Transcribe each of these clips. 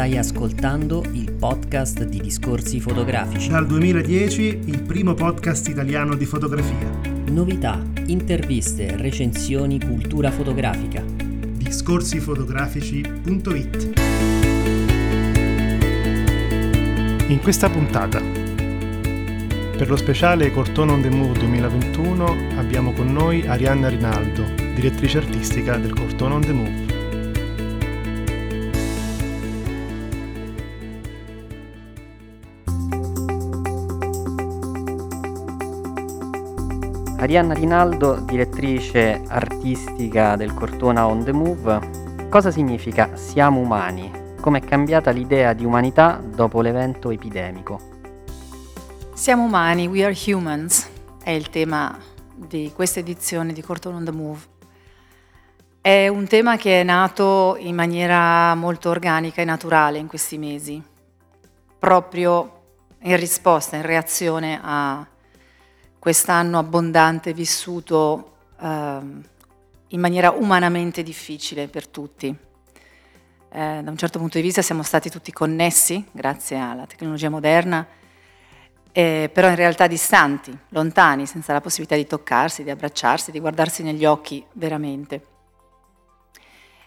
Stai ascoltando il podcast di Discorsi Fotografici. Dal 2010 il primo podcast italiano di fotografia. Novità, interviste, recensioni, cultura fotografica. Discorsifotografici.it In questa puntata, per lo speciale Cortona on the Move 2021, abbiamo con noi Arianna Rinaldo, direttrice artistica del Cortona on the Move. Arianna Rinaldo, direttrice artistica del Cortona On The Move, cosa significa siamo umani? Come è cambiata l'idea di umanità dopo l'evento epidemico? Siamo umani, we are humans, è il tema di questa edizione di Cortona On The Move. È un tema che è nato in maniera molto organica e naturale in questi mesi, proprio in risposta, in reazione a quest'anno abbondante vissuto eh, in maniera umanamente difficile per tutti. Eh, da un certo punto di vista siamo stati tutti connessi grazie alla tecnologia moderna, eh, però in realtà distanti, lontani, senza la possibilità di toccarsi, di abbracciarsi, di guardarsi negli occhi veramente.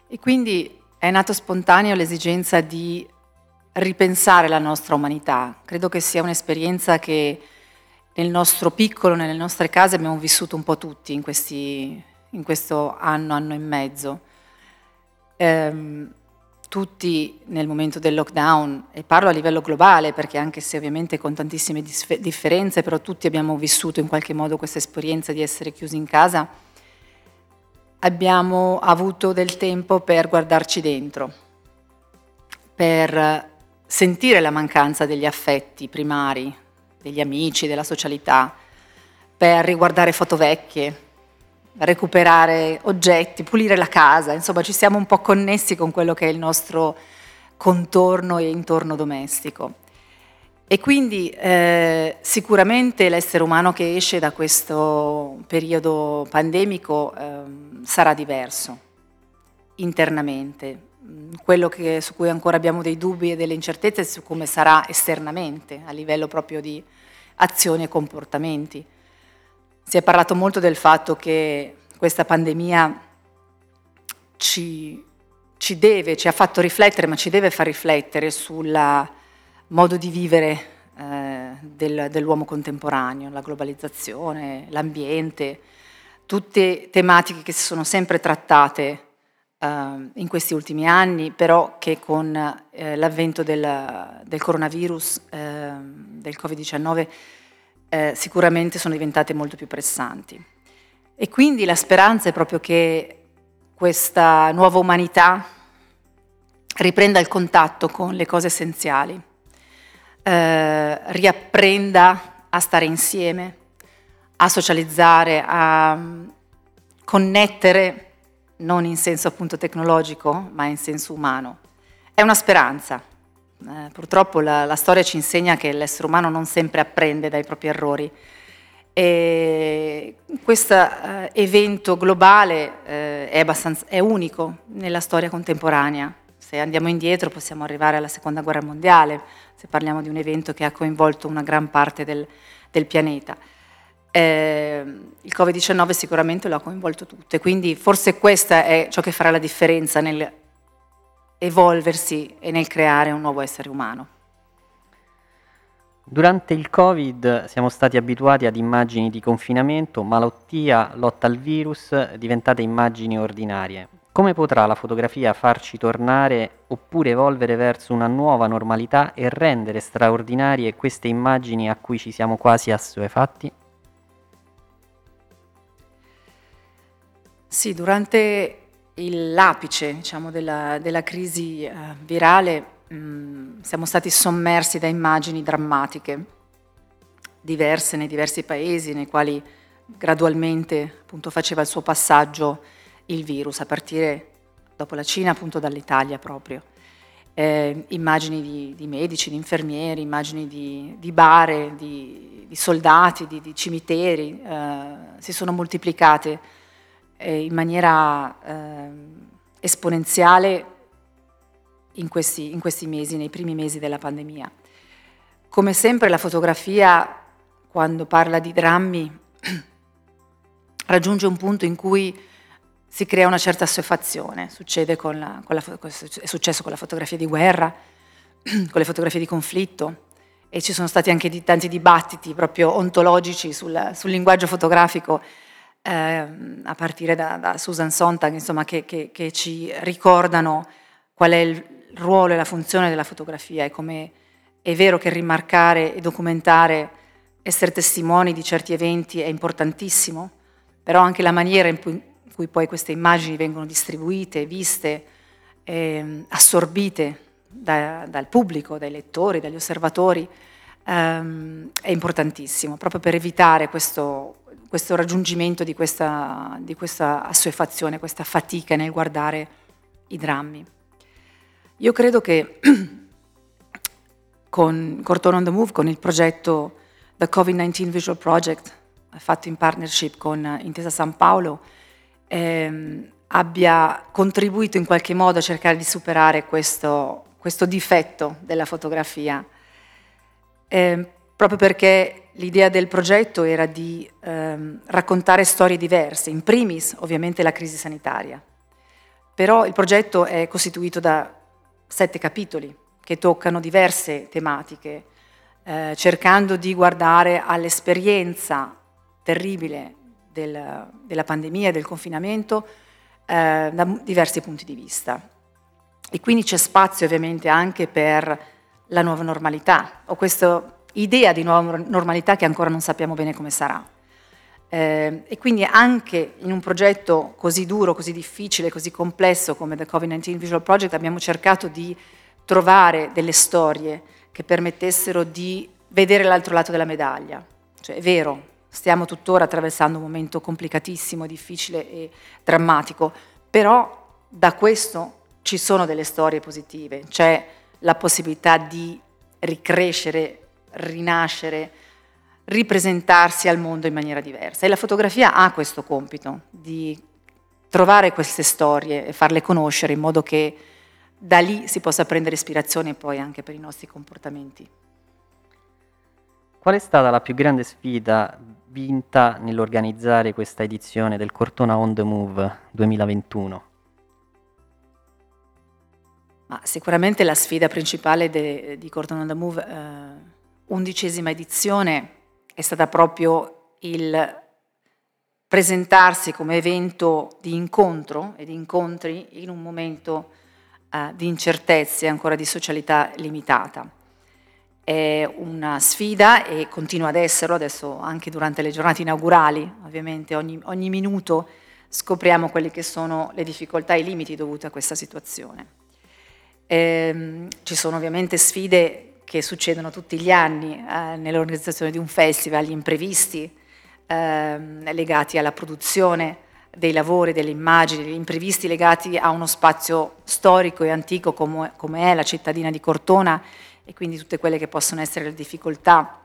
E quindi è nato spontaneo l'esigenza di ripensare la nostra umanità. Credo che sia un'esperienza che nel nostro piccolo, nelle nostre case abbiamo vissuto un po' tutti in, questi, in questo anno, anno e mezzo. Ehm, tutti nel momento del lockdown, e parlo a livello globale perché anche se ovviamente con tantissime differenze, però tutti abbiamo vissuto in qualche modo questa esperienza di essere chiusi in casa, abbiamo avuto del tempo per guardarci dentro, per sentire la mancanza degli affetti primari, degli amici, della socialità, per riguardare foto vecchie, recuperare oggetti, pulire la casa, insomma ci siamo un po' connessi con quello che è il nostro contorno e intorno domestico. E quindi eh, sicuramente l'essere umano che esce da questo periodo pandemico eh, sarà diverso internamente, quello che, su cui ancora abbiamo dei dubbi e delle incertezze è su come sarà esternamente, a livello proprio di azioni e comportamenti. Si è parlato molto del fatto che questa pandemia ci, ci deve, ci ha fatto riflettere, ma ci deve far riflettere sul modo di vivere eh, del, dell'uomo contemporaneo, la globalizzazione, l'ambiente, tutte tematiche che si sono sempre trattate in questi ultimi anni, però che con uh, l'avvento del, del coronavirus, uh, del Covid-19, eh, sicuramente sono diventate molto più pressanti. E quindi la speranza è proprio che questa nuova umanità riprenda il contatto con le cose essenziali, eh, riapprenda a stare insieme, a socializzare, a mm, connettere non in senso appunto tecnologico, ma in senso umano. È una speranza. Eh, purtroppo la, la, storia ci insegna che l'essere umano non sempre apprende dai propri errori. E questo eh, evento globale eh, è, è unico nella storia contemporanea. Se andiamo indietro possiamo arrivare alla seconda guerra mondiale, se parliamo di un evento che ha coinvolto una gran parte del, del pianeta eh, il Covid-19 sicuramente lo ha coinvolto tutte, quindi forse questo è ciò che farà la differenza nel evolversi e nel creare un nuovo essere umano. Durante il Covid siamo stati abituati ad immagini di confinamento, malattia, lotta al virus, diventate immagini ordinarie. Come potrà la fotografia farci tornare oppure evolvere verso una nuova normalità e rendere straordinarie queste immagini a cui ci siamo quasi assuefatti? Sì, durante l'apice diciamo, della, della, crisi eh, virale mh, mm, siamo stati sommersi da immagini drammatiche, diverse nei diversi paesi nei quali gradualmente appunto, faceva il suo passaggio il virus, a partire dopo la Cina appunto dall'Italia proprio. Eh, immagini di, di, medici, di infermieri, immagini di, di bare, di, di soldati, di, cimiteri, eh, si sono moltiplicate eh, in maniera eh, esponenziale in questi, in questi mesi, nei primi mesi della pandemia. Come sempre la fotografia, quando parla di drammi, raggiunge un punto in cui si crea una certa assuefazione. Succede con la, con la, è successo con la fotografia di guerra, con le fotografie di conflitto e ci sono stati anche di, tanti dibattiti proprio ontologici sul, sul linguaggio fotografico eh, a partire da, da, Susan Sontag, insomma, che, che, che, ci ricordano qual è il ruolo e la funzione della fotografia. E come è vero che rimarcare e documentare, essere testimoni di certi eventi è importantissimo, però anche la maniera in cui, in cui poi queste immagini vengono distribuite, viste, eh, assorbite da, dal pubblico, dai lettori, dagli osservatori, ehm, è importantissimo, proprio per evitare questo, questo raggiungimento di questa, di questa assuefazione, questa fatica nel guardare i drammi. Io credo che con Cortona on the Move, con il progetto The COVID-19 Visual Project, fatto in partnership con Intesa San Paolo, ehm, abbia contribuito in qualche modo a cercare di superare questo, questo difetto della fotografia, eh, proprio perché l'idea del progetto era di ehm, raccontare storie diverse, in primis ovviamente la crisi sanitaria, però il progetto è costituito da sette capitoli che toccano diverse tematiche, eh, cercando di guardare all'esperienza terribile del, della pandemia e del confinamento eh, da diversi punti di vista. E quindi c'è spazio ovviamente anche per la nuova normalità, o questa idea di nuova normalità che ancora non sappiamo bene come sarà. Eh, e quindi anche in un progetto così duro, così difficile, così complesso come The Covid-19 Visual Project abbiamo cercato di trovare delle storie che permettessero di vedere l'altro lato della medaglia. Cioè è vero, stiamo tuttora attraversando un momento complicatissimo, difficile e drammatico, però da questo ci sono delle storie positive, c'è la possibilità di ricrescere, rinascere, ripresentarsi al mondo in maniera diversa. E la fotografia ha questo compito di trovare queste storie e farle conoscere in modo che da lì si possa prendere ispirazione poi anche per i nostri comportamenti. Qual è stata la più grande sfida vinta nell'organizzare questa edizione del Cortona On The Move 2021? Ma sicuramente la sfida principale de, di Corton on the Move, eh, undicesima edizione, è stata proprio il presentarsi come evento di incontro e di incontri in un momento eh, di incertezze e ancora di socialità limitata. È una sfida e continua ad esserlo, adesso anche durante le giornate inaugurali, ovviamente ogni, ogni minuto scopriamo quelle che sono le difficoltà e i limiti dovuti a questa situazione. Eh, ci sono ovviamente sfide che succedono tutti gli anni eh, nell'organizzazione di un festival, gli imprevisti eh, legati alla produzione dei lavori, delle immagini, gli imprevisti legati a uno spazio storico e antico come, come è la cittadina di Cortona e quindi tutte quelle che possono essere le difficoltà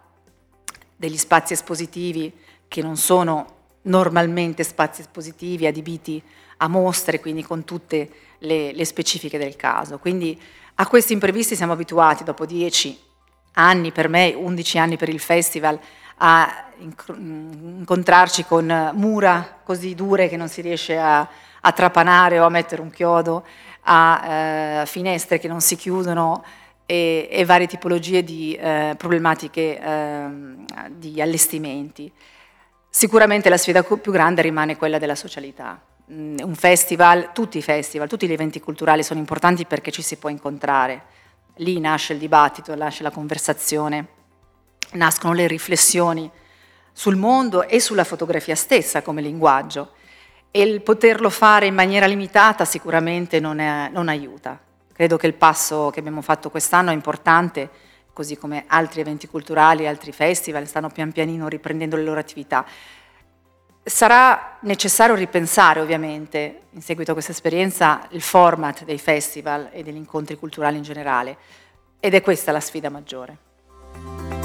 degli spazi espositivi che non sono normalmente spazi espositivi adibiti a mostre, quindi con tutte le, le specifiche del caso. Quindi a questi imprevisti siamo abituati dopo dieci anni per me, undici anni per il festival, a incontrarci con mura così dure che non si riesce a, a trapanare o a mettere un chiodo, a eh, finestre che non si chiudono e, e varie tipologie di eh, problematiche eh, di allestimenti. Sicuramente la sfida più grande rimane quella della socialità. Mm, un festival, tutti i festival, tutti gli eventi culturali sono importanti perché ci si può incontrare. Lì nasce il dibattito, nasce la conversazione, nascono le riflessioni sul mondo e sulla fotografia stessa come linguaggio. E il poterlo fare in maniera limitata sicuramente non, è, non aiuta. Credo che il passo che abbiamo fatto quest'anno è importante, così come altri eventi culturali, altri festival stanno pian pianino riprendendo le loro attività. Sarà necessario ripensare ovviamente, in seguito a questa esperienza, il format dei festival e degli incontri culturali in generale ed è questa la sfida maggiore.